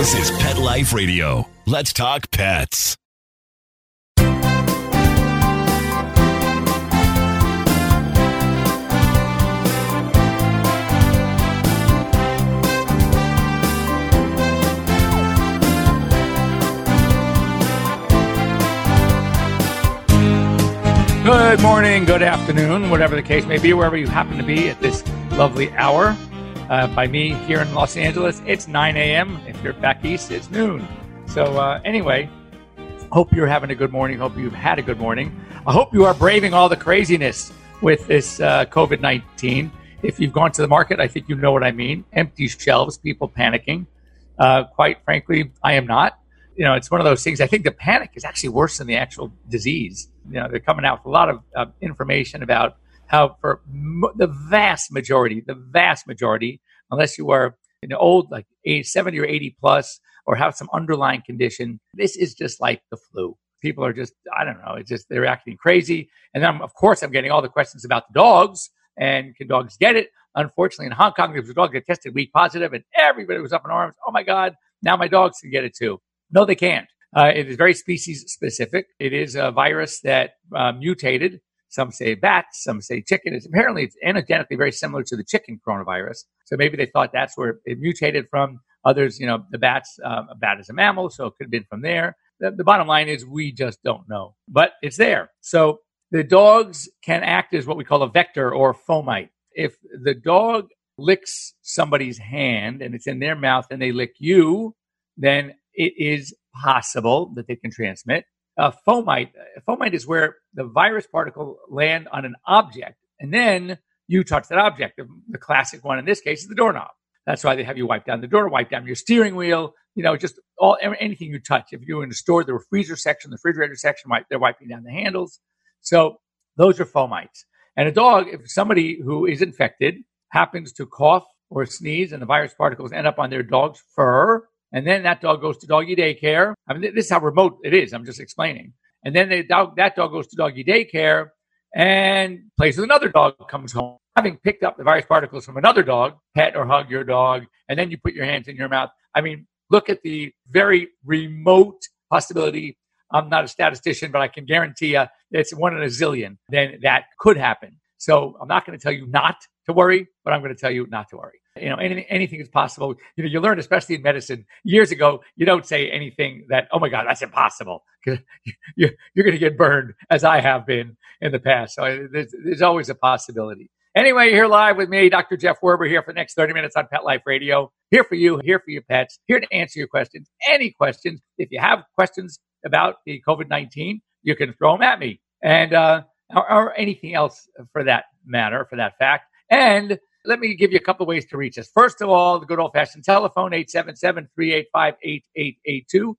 This is Pet Life Radio. Let's talk pets. Good morning, good afternoon, whatever the case may be, wherever you happen to be at this lovely hour. Uh, by me here in Los Angeles, it's 9 a.m. If you're back east, it's noon. So, uh, anyway, hope you're having a good morning. Hope you've had a good morning. I hope you are braving all the craziness with this uh, COVID 19. If you've gone to the market, I think you know what I mean. Empty shelves, people panicking. Uh, quite frankly, I am not you know, it's one of those things. I think the panic is actually worse than the actual disease. You know, they're coming out with a lot of uh, information about how, for the vast majority, the vast majority, unless you are know, old, like age 70 or 80 plus, or have some underlying condition, this is just like the flu. People are just, I don't know, it's just, they're acting crazy. And then, of course, I'm getting all the questions about the dogs and can dogs get it? Unfortunately, in Hong Kong, there was a dog that tested weak positive, and everybody was up in arms. Oh my God, now my dogs can get it too. No, they can't. Uh, it is very species specific. It is a virus that uh, mutated. Some say bats, some say chicken. It's apparently it's antigenically very similar to the chicken coronavirus. So maybe they thought that's where it mutated from. Others, you know, the bats, uh, a bat is a mammal, so it could have been from there. The, the bottom line is we just don't know, but it's there. So the dogs can act as what we call a vector or fomite. If the dog licks somebody's hand and it's in their mouth and they lick you, then it is possible that they can transmit. A fomite, a fomite is where the virus particle land on an object and then you touch that object. The, the classic one in this case is the doorknob. That's why they have you wipe down the door, wipe down your steering wheel, you know, just all anything you touch. If you're in a store, the freezer section, the refrigerator section, they're wiping down the handles. So those are fomites. And a dog, if somebody who is infected happens to cough or sneeze and the virus particles end up on their dog's fur, and then that dog goes to doggy daycare. I mean, this is how remote it is. I'm just explaining. And then the dog, that dog goes to doggy daycare and plays with another dog, comes home, having picked up the virus particles from another dog, pet or hug your dog, and then you put your hands in your mouth. I mean, look at the very remote possibility. I'm not a statistician, but I can guarantee you it's one in a zillion. Then that could happen. So I'm not going to tell you not to worry, but I'm going to tell you not to worry. You know, anything, anything is possible. You know, you learn, especially in medicine, years ago, you don't say anything that, oh my God, that's impossible. Because you, you're going to get burned, as I have been in the past. So there's, there's always a possibility. Anyway, you're here live with me, Dr. Jeff Werber, here for the next 30 minutes on Pet Life Radio. Here for you, here for your pets, here to answer your questions. Any questions. If you have questions about the COVID 19, you can throw them at me. And, uh, or, or anything else for that matter, for that fact. And let me give you a couple ways to reach us. First of all, the good old fashioned telephone, 877 385 8882.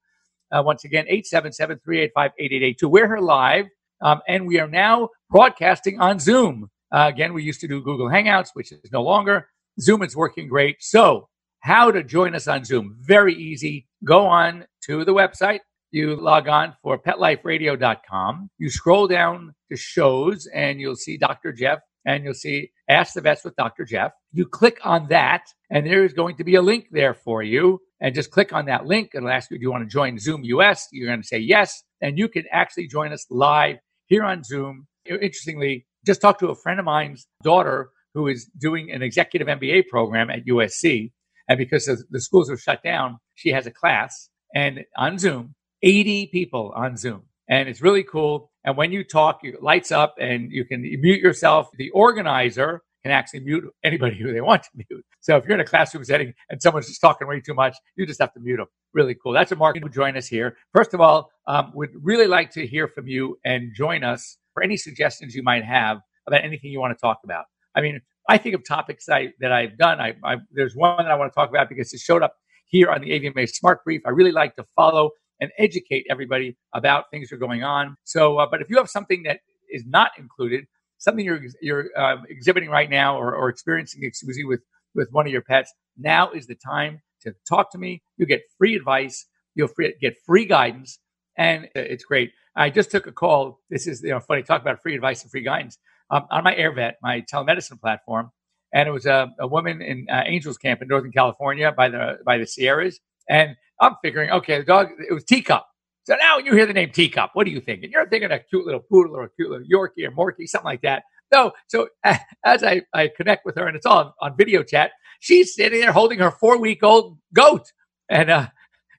Uh, once again, 877 385 8882. We're here live, um, and we are now broadcasting on Zoom. Uh, again, we used to do Google Hangouts, which is no longer. Zoom is working great. So, how to join us on Zoom? Very easy. Go on to the website. You log on for petliferadio.com. You scroll down to shows, and you'll see Dr. Jeff and you'll see Ask the Vets with Dr. Jeff. You click on that, and there is going to be a link there for you. And just click on that link. It'll ask you, do you want to join Zoom US? You're going to say yes. And you can actually join us live here on Zoom. Interestingly, just talked to a friend of mine's daughter who is doing an executive MBA program at USC. And because the schools are shut down, she has a class and on Zoom, 80 people on Zoom. And it's really cool. And when you talk, it lights up and you can mute yourself. The organizer can actually mute anybody who they want to mute. So if you're in a classroom setting and someone's just talking way too much, you just have to mute them. Really cool. That's a market who join us here. First of all, um, would really like to hear from you and join us for any suggestions you might have about anything you want to talk about. I mean, I think of topics I, that I've done. I, I, there's one that I want to talk about because it showed up here on the AVMA Smart Brief. I really like to follow and educate everybody about things that are going on. So, uh, but if you have something that is not included, something you're you're uh, exhibiting right now or, or experiencing exclusively with with one of your pets, now is the time to talk to me. You get free advice. You'll free, get free guidance, and it's great. I just took a call. This is you know funny. Talk about free advice and free guidance um, on my AirVet, my telemedicine platform, and it was a, a woman in uh, Angels Camp in Northern California by the by the Sierras, and I'm figuring, okay, the dog, it was Teacup. So now when you hear the name Teacup, what are you thinking? You're thinking a cute little poodle or a cute little Yorkie or Morkie, something like that. No. So as I, I connect with her and it's all on, video chat, she's sitting there holding her four week old goat and uh,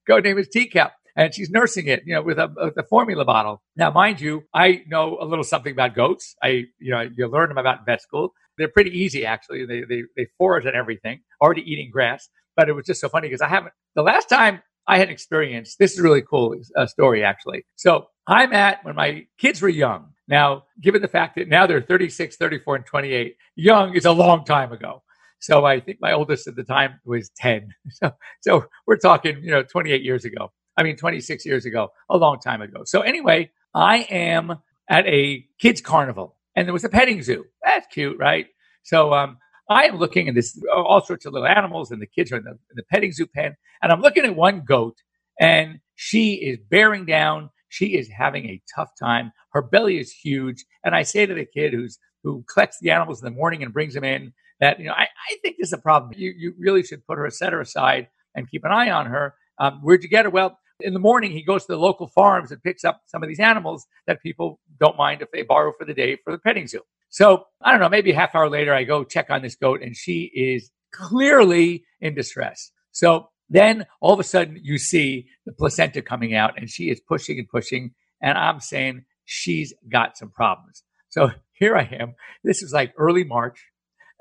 goat name is Teacup and she's nursing it, you know, with a, with a formula bottle. Now, mind you, I know a little something about goats. I, you know, you learn them about vet school. They're pretty easy, actually. They, they, they forage and everything, already eating grass. But it was just so funny because I haven't, the last time I had an experience. this is a really cool uh, story, actually. So I'm at when my kids were young. Now, given the fact that now they're 36, 34, and 28, young is a long time ago. So I think my oldest at the time was 10. So, so we're talking, you know, 28 years ago. I mean, 26 years ago, a long time ago. So anyway, I am at a kids carnival and there was a petting zoo. That's cute, right? So, um, I am looking at this, all sorts of little animals and the kids are in the, in the petting zoo pen. And I'm looking at one goat and she is bearing down. She is having a tough time. Her belly is huge. And I say to the kid who's, who collects the animals in the morning and brings them in that, you know, I, I think this is a problem. You, you really should put her, set her aside and keep an eye on her. Um, where'd you get her? Well, in the morning, he goes to the local farms and picks up some of these animals that people don't mind if they borrow for the day for the petting zoo. So I don't know, maybe a half hour later, I go check on this goat and she is clearly in distress. So then all of a sudden you see the placenta coming out and she is pushing and pushing. And I'm saying she's got some problems. So here I am. This is like early March.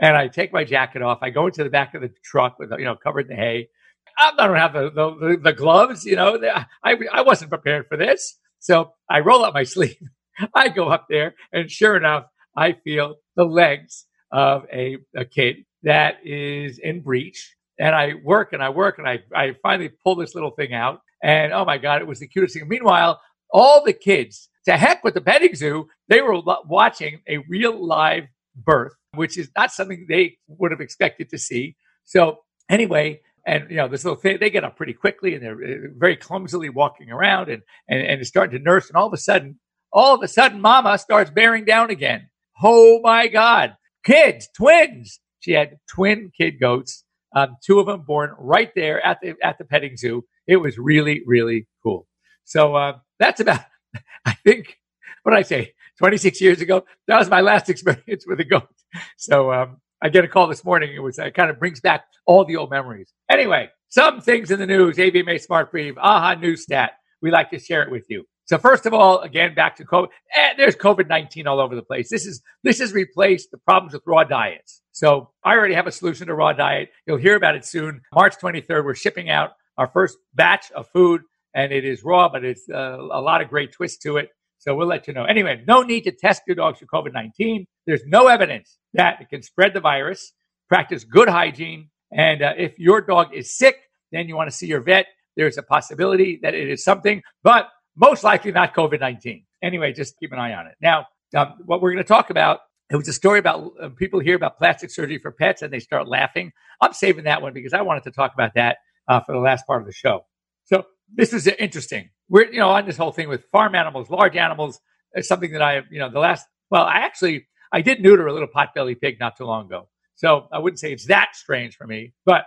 And I take my jacket off. I go into the back of the truck with, you know, covered in hay. I don't have the, the, the gloves, you know, I, I wasn't prepared for this. So I roll up my sleeve. I go up there and sure enough, I feel the legs of a, a kid that is in breach. And I work and I work and I, I finally pull this little thing out. And oh my God, it was the cutest thing. Meanwhile, all the kids, to heck with the petting zoo, they were watching a real live birth, which is not something they would have expected to see. So anyway, and you know this little thing they get up pretty quickly and they're uh, very clumsily walking around and and, and starting to nurse and all of a sudden all of a sudden mama starts bearing down again. Oh my god. Kids twins. She had twin kid goats um, two of them born right there at the at the petting zoo. It was really really cool. So uh, that's about i think what did i say 26 years ago? That was my last experience with a goat. So um, I get a call this morning. It was it kind of brings back all the old memories. Anyway, some things in the news. AVMA Smart Brief, AHA News Stat. We like to share it with you. So first of all, again back to COVID. Eh, there's COVID nineteen all over the place. This is this has replaced the problems with raw diets. So I already have a solution to raw diet. You'll hear about it soon. March 23rd, we're shipping out our first batch of food, and it is raw, but it's uh, a lot of great twists to it. So we'll let you know. Anyway, no need to test your dogs for COVID 19. There's no evidence that it can spread the virus. Practice good hygiene. And uh, if your dog is sick, then you want to see your vet. There's a possibility that it is something, but most likely not COVID 19. Anyway, just keep an eye on it. Now, um, what we're going to talk about it was a story about uh, people hear about plastic surgery for pets and they start laughing. I'm saving that one because I wanted to talk about that uh, for the last part of the show. So this is interesting. We're, you know, on this whole thing with farm animals, large animals, it's something that I, you know, the last, well, I actually, I did neuter a little potbelly pig not too long ago. So I wouldn't say it's that strange for me, but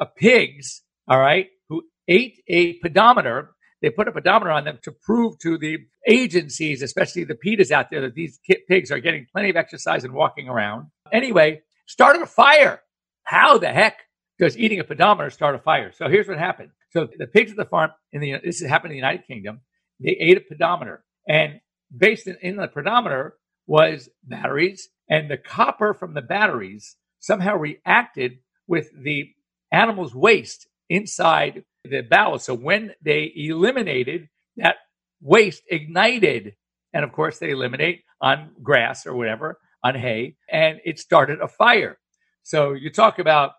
uh, pigs, all right, who ate a pedometer, they put a pedometer on them to prove to the agencies, especially the PETAs out there, that these pigs are getting plenty of exercise and walking around. Anyway, started a fire. How the heck does eating a pedometer start a fire? So here's what happened. So the pigs at the farm in the this happened in the United Kingdom. They ate a pedometer, and based in, in the pedometer was batteries, and the copper from the batteries somehow reacted with the animal's waste inside the bowels. So when they eliminated that waste, ignited, and of course they eliminate on grass or whatever on hay, and it started a fire. So you talk about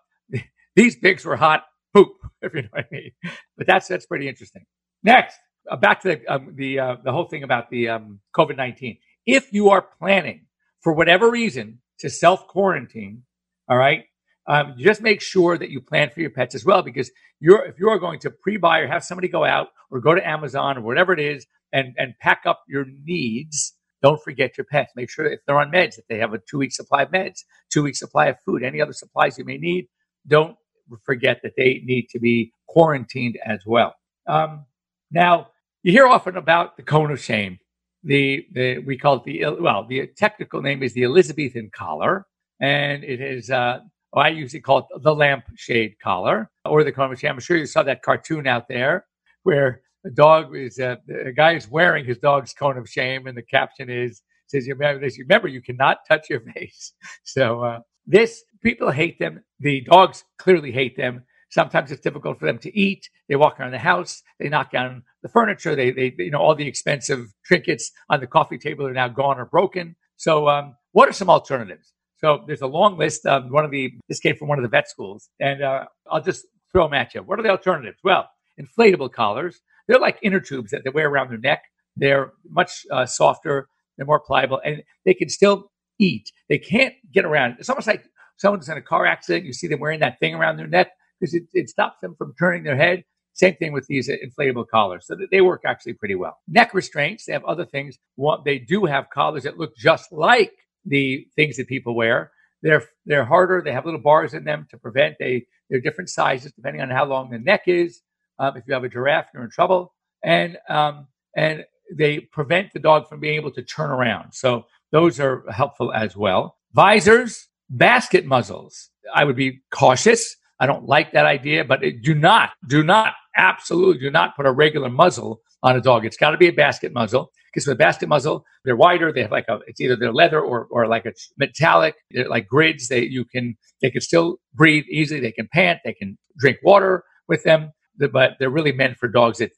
these pigs were hot poop, if you know what I mean. But that's that's pretty interesting. Next, uh, back to the um, the uh, the whole thing about the um, COVID nineteen. If you are planning for whatever reason to self quarantine, all right, um, just make sure that you plan for your pets as well because you're if you are going to pre-buy or have somebody go out or go to Amazon or whatever it is and and pack up your needs. Don't forget your pets. Make sure if they're on meds, that they have a two week supply of meds, two week supply of food, any other supplies you may need. Don't forget that they need to be quarantined as well. Um, now, you hear often about the cone of shame. The, the we call it the well the technical name is the Elizabethan collar, and it is uh, well, I usually call it the lampshade collar or the cone of shame. I'm sure you saw that cartoon out there where a dog is uh, the guy is wearing his dog's cone of shame, and the caption is says remember this remember you cannot touch your face. So uh, this people hate them. The dogs clearly hate them. Sometimes it's difficult for them to eat. They walk around the house. They knock down the furniture. They, they, you know, all the expensive trinkets on the coffee table are now gone or broken. So, um, what are some alternatives? So, there's a long list. Um, one of the this came from one of the vet schools, and uh, I'll just throw them at you. What are the alternatives? Well, inflatable collars. They're like inner tubes that they wear around their neck. They're much uh, softer. They're more pliable, and they can still eat. They can't get around. It's almost like someone's in a car accident. You see them wearing that thing around their neck because it, it stops them from turning their head. Same thing with these inflatable collars. So they work actually pretty well. Neck restraints, they have other things. They do have collars that look just like the things that people wear. They're they're harder. They have little bars in them to prevent. They they're different sizes depending on how long the neck is. Um, if you have a giraffe, you're in trouble. And um, and they prevent the dog from being able to turn around. So those are helpful as well. Visors, basket muzzles. I would be cautious. I don't like that idea, but do not, do not, absolutely do not put a regular muzzle on a dog. It's got to be a basket muzzle because with a basket muzzle, they're wider. They have like a, it's either they're leather or, or like a metallic, they're like grids. They, you can, they can still breathe easily. They can pant. They can drink water with them, but they're really meant for dogs that,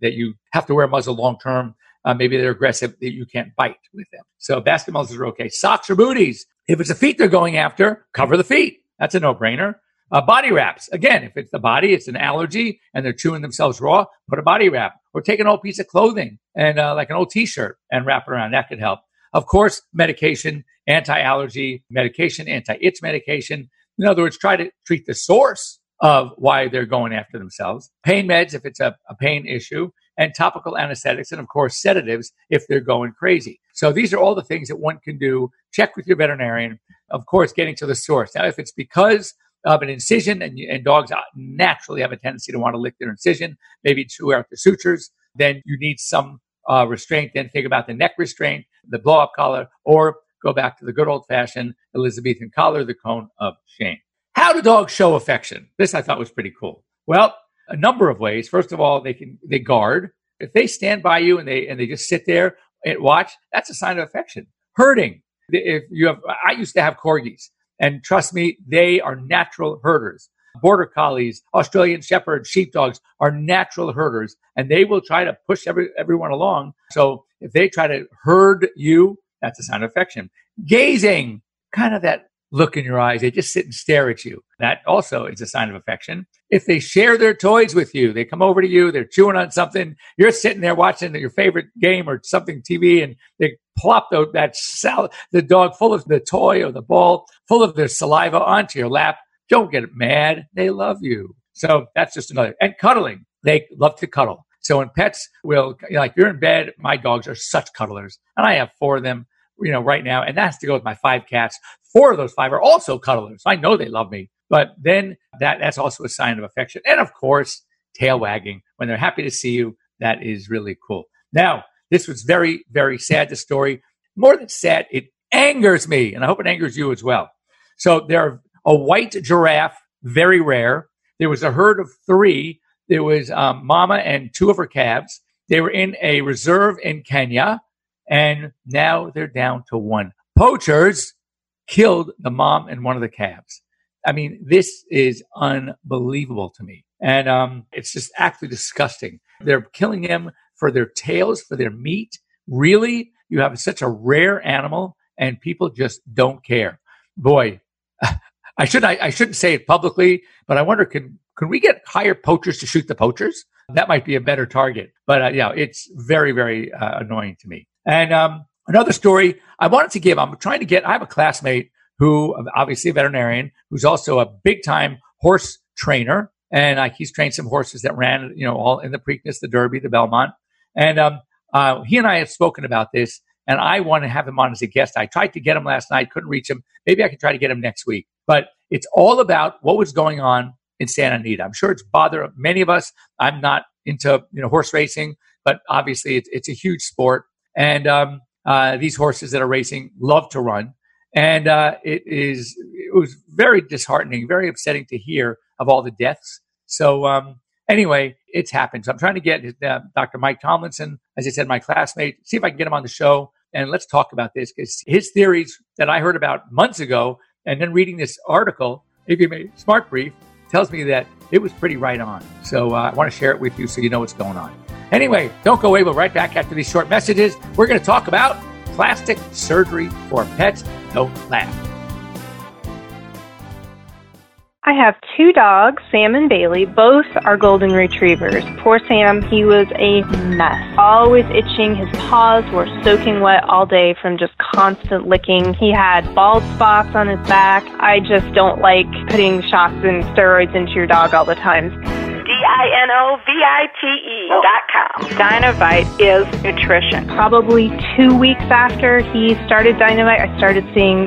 that you have to wear a muzzle long term. Uh, maybe they're aggressive that you can't bite with them. So basketballs are okay. Socks or booties. If it's the feet they're going after, cover the feet. That's a no brainer. Uh, body wraps. Again, if it's the body, it's an allergy and they're chewing themselves raw, put a body wrap or take an old piece of clothing and uh, like an old t-shirt and wrap it around. That could help. Of course, medication, anti-allergy medication, anti-itch medication. In other words, try to treat the source of why they're going after themselves. Pain meds, if it's a, a pain issue, and topical anesthetics, and of course, sedatives if they're going crazy. So these are all the things that one can do. Check with your veterinarian. Of course, getting to the source. Now, if it's because of an incision, and, and dogs naturally have a tendency to want to lick their incision, maybe chew out the sutures, then you need some uh, restraint. Then think about the neck restraint, the blow up collar, or go back to the good old fashioned Elizabethan collar, the cone of shame. How do dogs show affection? This I thought was pretty cool. Well, a number of ways. First of all, they can they guard. If they stand by you and they and they just sit there and watch, that's a sign of affection. Herding. If you have, I used to have corgis. And trust me, they are natural herders. Border collies, Australian shepherds, sheepdogs are natural herders, and they will try to push every, everyone along. So if they try to herd you, that's a sign of affection. Gazing, kind of that look in your eyes. They just sit and stare at you. That also is a sign of affection. If they share their toys with you, they come over to you, they're chewing on something, you're sitting there watching your favorite game or something TV, and they plop the, that sal- the dog full of the toy or the ball, full of their saliva onto your lap. Don't get mad. They love you. So that's just another. And cuddling. They love to cuddle. So when pets will, like you're in bed, my dogs are such cuddlers, and I have four of them you know, right now, and that has to go with my five cats. Four of those five are also cuddlers. I know they love me, but then that that's also a sign of affection. And of course, tail wagging when they're happy to see you. That is really cool. Now, this was very, very sad. The story, more than sad, it angers me, and I hope it angers you as well. So there are a white giraffe, very rare. There was a herd of three. There was um, Mama and two of her calves. They were in a reserve in Kenya and now they're down to one. Poachers killed the mom and one of the calves. I mean, this is unbelievable to me. And um, it's just actually disgusting. They're killing them for their tails, for their meat. Really? You have such a rare animal and people just don't care. Boy, I should I, I shouldn't say it publicly, but I wonder can can we get higher poachers to shoot the poachers? That might be a better target. But uh, yeah, it's very very uh, annoying to me. And um, another story I wanted to give, I'm trying to get, I have a classmate who, obviously a veterinarian, who's also a big time horse trainer. And he's trained some horses that ran, you know, all in the Preakness, the Derby, the Belmont. And um, uh, he and I have spoken about this, and I want to have him on as a guest. I tried to get him last night, couldn't reach him. Maybe I can try to get him next week. But it's all about what was going on in Santa Anita. I'm sure it's bothered many of us. I'm not into you know horse racing, but obviously it's, it's a huge sport, and um, uh, these horses that are racing love to run, and uh, it is it was very disheartening, very upsetting to hear of all the deaths. So um, anyway, it's happened. So I'm trying to get uh, Dr. Mike Tomlinson, as I said, my classmate, see if I can get him on the show and let's talk about this because his theories that I heard about months ago, and then reading this article, AVMA Smart Brief, tells me that it was pretty right on. So uh, I want to share it with you so you know what's going on. Anyway, don't go away. We'll right back after these short messages. We're going to talk about plastic surgery for pets. Don't laugh. I have two dogs, Sam and Bailey. Both are golden retrievers. Poor Sam, he was a mess. Always itching. His paws were soaking wet all day from just constant licking. He had bald spots on his back. I just don't like putting shots and steroids into your dog all the time. D-I-N-O-V-I-T-E oh. dot com. Dinovite is nutrition. Probably two weeks after he started Dinovite, I started seeing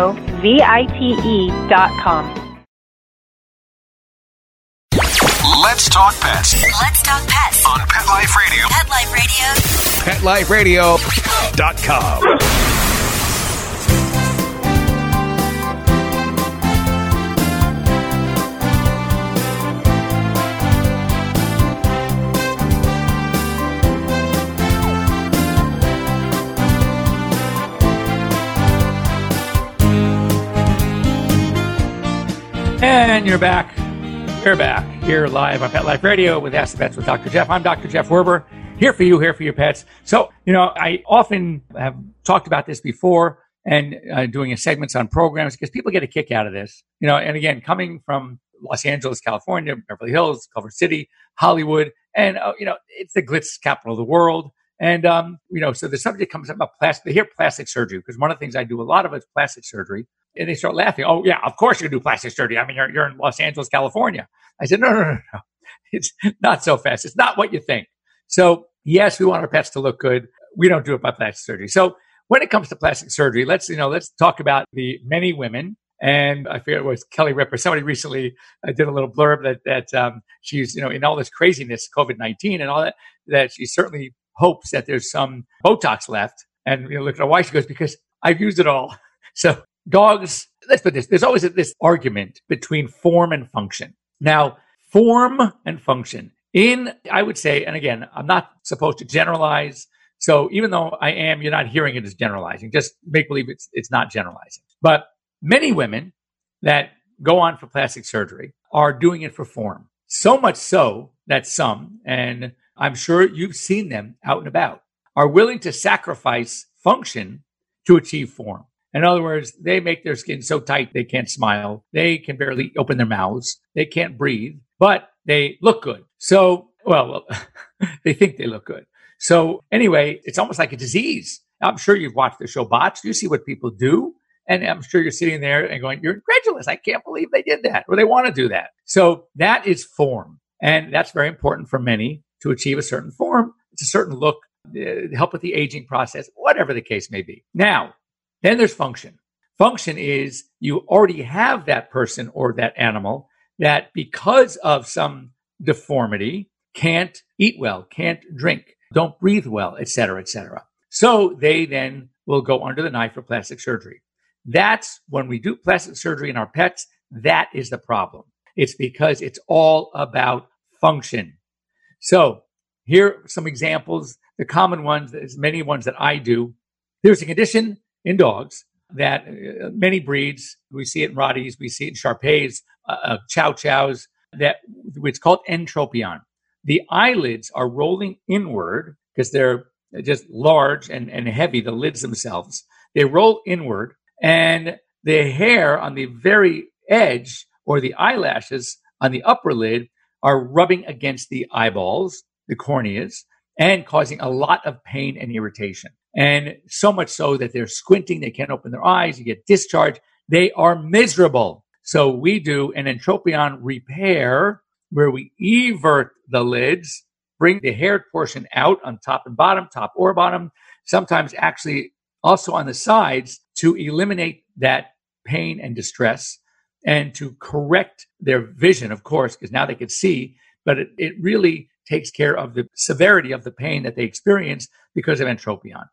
D-I-N-O-V-I-T-E dot com. Let's talk pets Let's talk pets. on Pet Life Radio. Pet Life Radio. PetLifeRadio.com. And you're back. You're back here live on Pet Life Radio with Ask the Pets with Dr. Jeff. I'm Dr. Jeff Werber, here for you, here for your pets. So, you know, I often have talked about this before and uh, doing segments on programs because people get a kick out of this. You know, and again, coming from Los Angeles, California, Beverly Hills, Culver City, Hollywood, and, uh, you know, it's the glitz capital of the world. And, um, you know, so the subject comes up about plastic, they hear plastic surgery because one of the things I do a lot of is plastic surgery. And they start laughing. Oh, yeah, of course you can do plastic surgery. I mean, you're, you're in Los Angeles, California. I said, no, no, no, no. It's not so fast. It's not what you think. So, yes, we want our pets to look good. We don't do it by plastic surgery. So, when it comes to plastic surgery, let's, you know, let's talk about the many women. And I forget it was Kelly Ripa. Somebody recently uh, did a little blurb that, that um, she's, you know, in all this craziness, COVID 19 and all that, that she certainly hopes that there's some Botox left. And you know, look at her wife. She goes, because I've used it all. So dogs, let's put this, there's always this argument between form and function. Now, form and function in, I would say, and again, I'm not supposed to generalize. So even though I am, you're not hearing it as generalizing. Just make believe it's, it's not generalizing. But many women that go on for plastic surgery are doing it for form. So much so that some, and I'm sure you've seen them out and about, are willing to sacrifice function to achieve form. In other words, they make their skin so tight they can't smile. They can barely open their mouths. They can't breathe, but they look good. So, well, they think they look good. So anyway, it's almost like a disease. I'm sure you've watched the show Botched. You see what people do. And I'm sure you're sitting there and going, you're incredulous. I can't believe they did that or they want to do that. So that is form. And that's very important for many to achieve a certain form. It's a certain look, uh, help with the aging process, whatever the case may be. Now, then there's function. Function is you already have that person or that animal that because of some deformity can't eat well, can't drink, don't breathe well, etc., etc. So they then will go under the knife for plastic surgery. That's when we do plastic surgery in our pets. That is the problem. It's because it's all about function. So here are some examples. The common ones, there's many ones that I do. There's a condition in dogs that uh, many breeds, we see it in Rotties, we see it in Shar-Peis, uh, uh, Chow Chows, that it's called entropion. The eyelids are rolling inward because they're just large and, and heavy, the lids themselves. They roll inward, and the hair on the very edge or the eyelashes on the upper lid are rubbing against the eyeballs, the corneas, and causing a lot of pain and irritation. And so much so that they're squinting, they can't open their eyes, you get discharge. They are miserable. So we do an entropion repair where we evert the lids, bring the haired portion out on top and bottom, top or bottom, sometimes actually also on the sides to eliminate that pain and distress and to correct their vision, of course, because now they can see, but it, it really takes care of the severity of the pain that they experience because of entropion.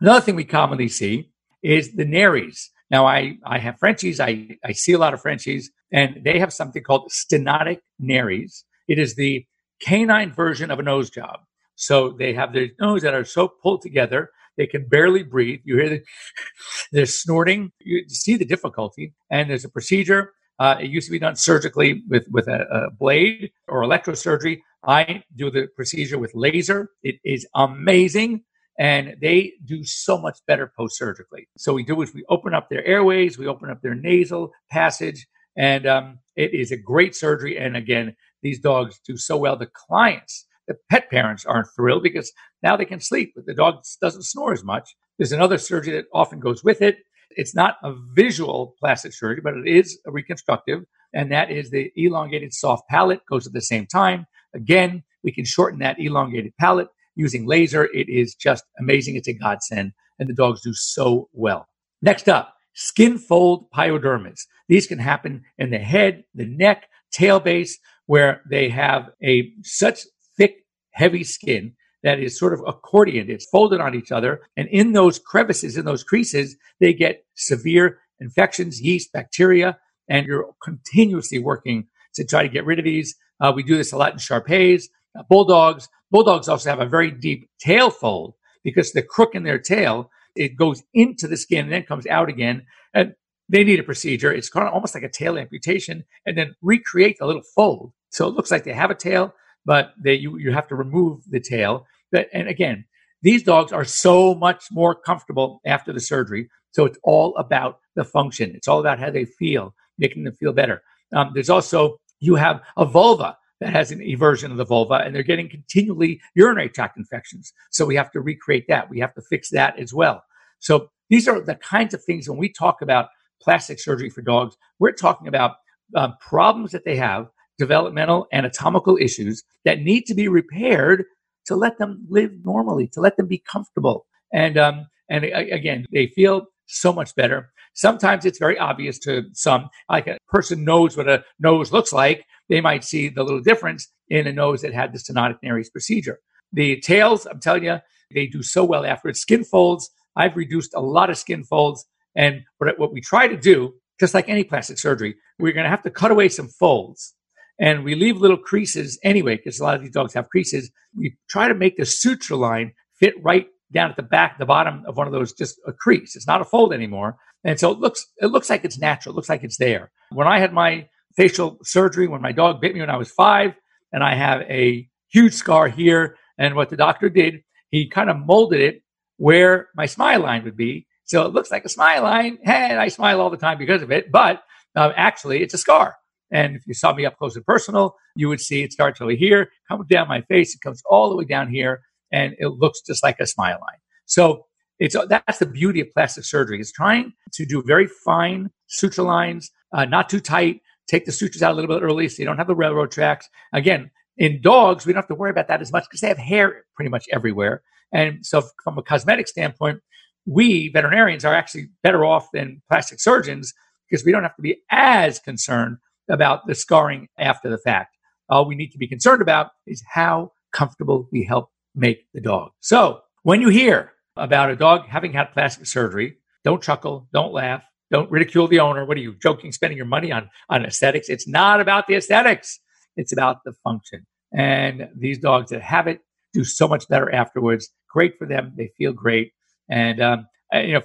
Another thing we commonly see is the nares. Now, I, I have Frenchies. I, I see a lot of Frenchies, and they have something called stenotic nares. It is the canine version of a nose job. So they have their nose that are so pulled together, they can barely breathe. You hear the, they're snorting. You see the difficulty. And there's a procedure. Uh, it used to be done surgically with, with a, a blade or electrosurgery. I do the procedure with laser. It is amazing and they do so much better post surgically. So we do is we open up their airways, we open up their nasal passage, and um, it is a great surgery. And again, these dogs do so well. The clients, the pet parents aren't thrilled because now they can sleep, but the dog doesn't snore as much. There's another surgery that often goes with it. It's not a visual plastic surgery, but it is a reconstructive, and that is the elongated soft palate goes at the same time. Again, we can shorten that elongated palate using laser. It is just amazing. It's a godsend, and the dogs do so well. Next up, skin fold pyodermas. These can happen in the head, the neck, tail base, where they have a such thick, heavy skin that is sort of accordion. It's folded on each other. And in those crevices, in those creases, they get severe infections, yeast, bacteria, and you're continuously working to try to get rid of these. Uh, we do this a lot in Shar uh, bulldogs. Bulldogs also have a very deep tail fold because the crook in their tail, it goes into the skin and then comes out again. And they need a procedure. It's kind of almost like a tail amputation and then recreate the little fold. So it looks like they have a tail, but they, you, you have to remove the tail. But, and again, these dogs are so much more comfortable after the surgery. So it's all about the function. It's all about how they feel, making them feel better. Um, there's also, you have a vulva that has an eversion of the vulva and they're getting continually urinary tract infections. So we have to recreate that. We have to fix that as well. So these are the kinds of things when we talk about plastic surgery for dogs, we're talking about uh, problems that they have, developmental anatomical issues that need to be repaired to let them live normally, to let them be comfortable. And, um, and again, they feel so much better. Sometimes it's very obvious to some, like a person knows what a nose looks like. They might see the little difference in a nose that had the stenotic nares procedure. The tails, I'm telling you, they do so well after it. Skin folds, I've reduced a lot of skin folds. And what, what we try to do, just like any plastic surgery, we're going to have to cut away some folds. And we leave little creases anyway, because a lot of these dogs have creases. We try to make the suture line fit right down at the back, the bottom of one of those, just a crease. It's not a fold anymore. And so it looks, it looks like it's natural. It looks like it's there. When I had my facial surgery, when my dog bit me when I was five, and I have a huge scar here. And what the doctor did, he kind of molded it where my smile line would be. So it looks like a smile line. And I smile all the time because of it, but uh, actually it's a scar. And if you saw me up close and personal, you would see it starts over here, comes down my face, it comes all the way down here, and it looks just like a smile line. So it's that's the beauty of plastic surgery. It's trying to do very fine suture lines, uh, not too tight. Take the sutures out a little bit early so you don't have the railroad tracks. Again, in dogs, we don't have to worry about that as much because they have hair pretty much everywhere. And so, from a cosmetic standpoint, we veterinarians are actually better off than plastic surgeons because we don't have to be as concerned about the scarring after the fact. All we need to be concerned about is how comfortable we help make the dog. So when you hear about a dog having had plastic surgery, don't chuckle, don't laugh, don't ridicule the owner. What are you joking, spending your money on, on aesthetics? It's not about the aesthetics. It's about the function. And these dogs that have it do so much better afterwards. Great for them. They feel great. And, um, you know,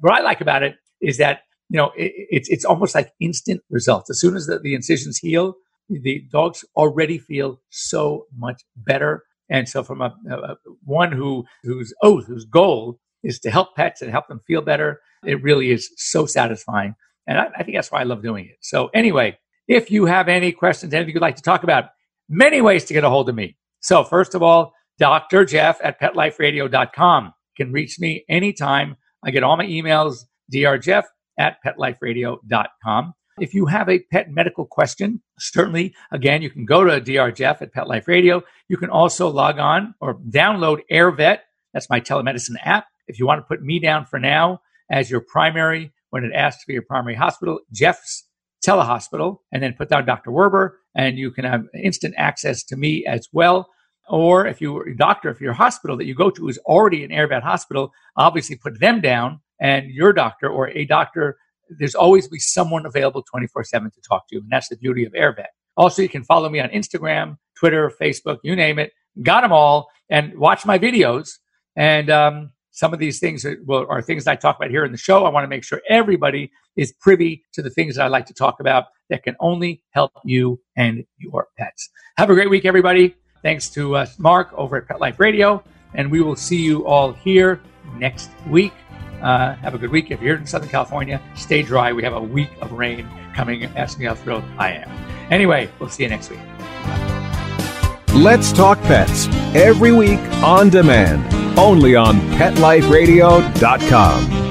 what I like about it is that, you know, it, it's, it's almost like instant results. As soon as the, the incisions heal, the dogs already feel so much better. And so from a, a one who, whose oath, whose goal is to help pets and help them feel better, it really is so satisfying. And I, I think that's why I love doing it. So anyway, if you have any questions, anything you'd like to talk about, many ways to get a hold of me. So, first of all, Dr. Jeff at petliferadio.com. Can reach me anytime. I get all my emails, drjeff at petliferadio.com. If you have a pet medical question, certainly, again, you can go to Dr. Jeff at Pet Life Radio. You can also log on or download AirVet. That's my telemedicine app. If you want to put me down for now as your primary, when it asks for your primary hospital, Jeff's telehospital, and then put down Dr. Werber, and you can have instant access to me as well. Or if you're a doctor, if your hospital that you go to is already an AirVet hospital, obviously put them down and your doctor or a doctor, there's always be someone available 24 7 to talk to you. And that's the beauty of AirVet. Also, you can follow me on Instagram, Twitter, Facebook, you name it. Got them all and watch my videos. And um, some of these things are, well, are things I talk about here in the show. I want to make sure everybody is privy to the things that I like to talk about that can only help you and your pets. Have a great week, everybody. Thanks to uh, Mark over at Pet Life Radio. And we will see you all here next week. Uh, have a good week. If you're in Southern California, stay dry. We have a week of rain coming. Ask me how thrilled I am. Anyway, we'll see you next week. Let's Talk Pets every week on demand, only on PetLifeRadio.com.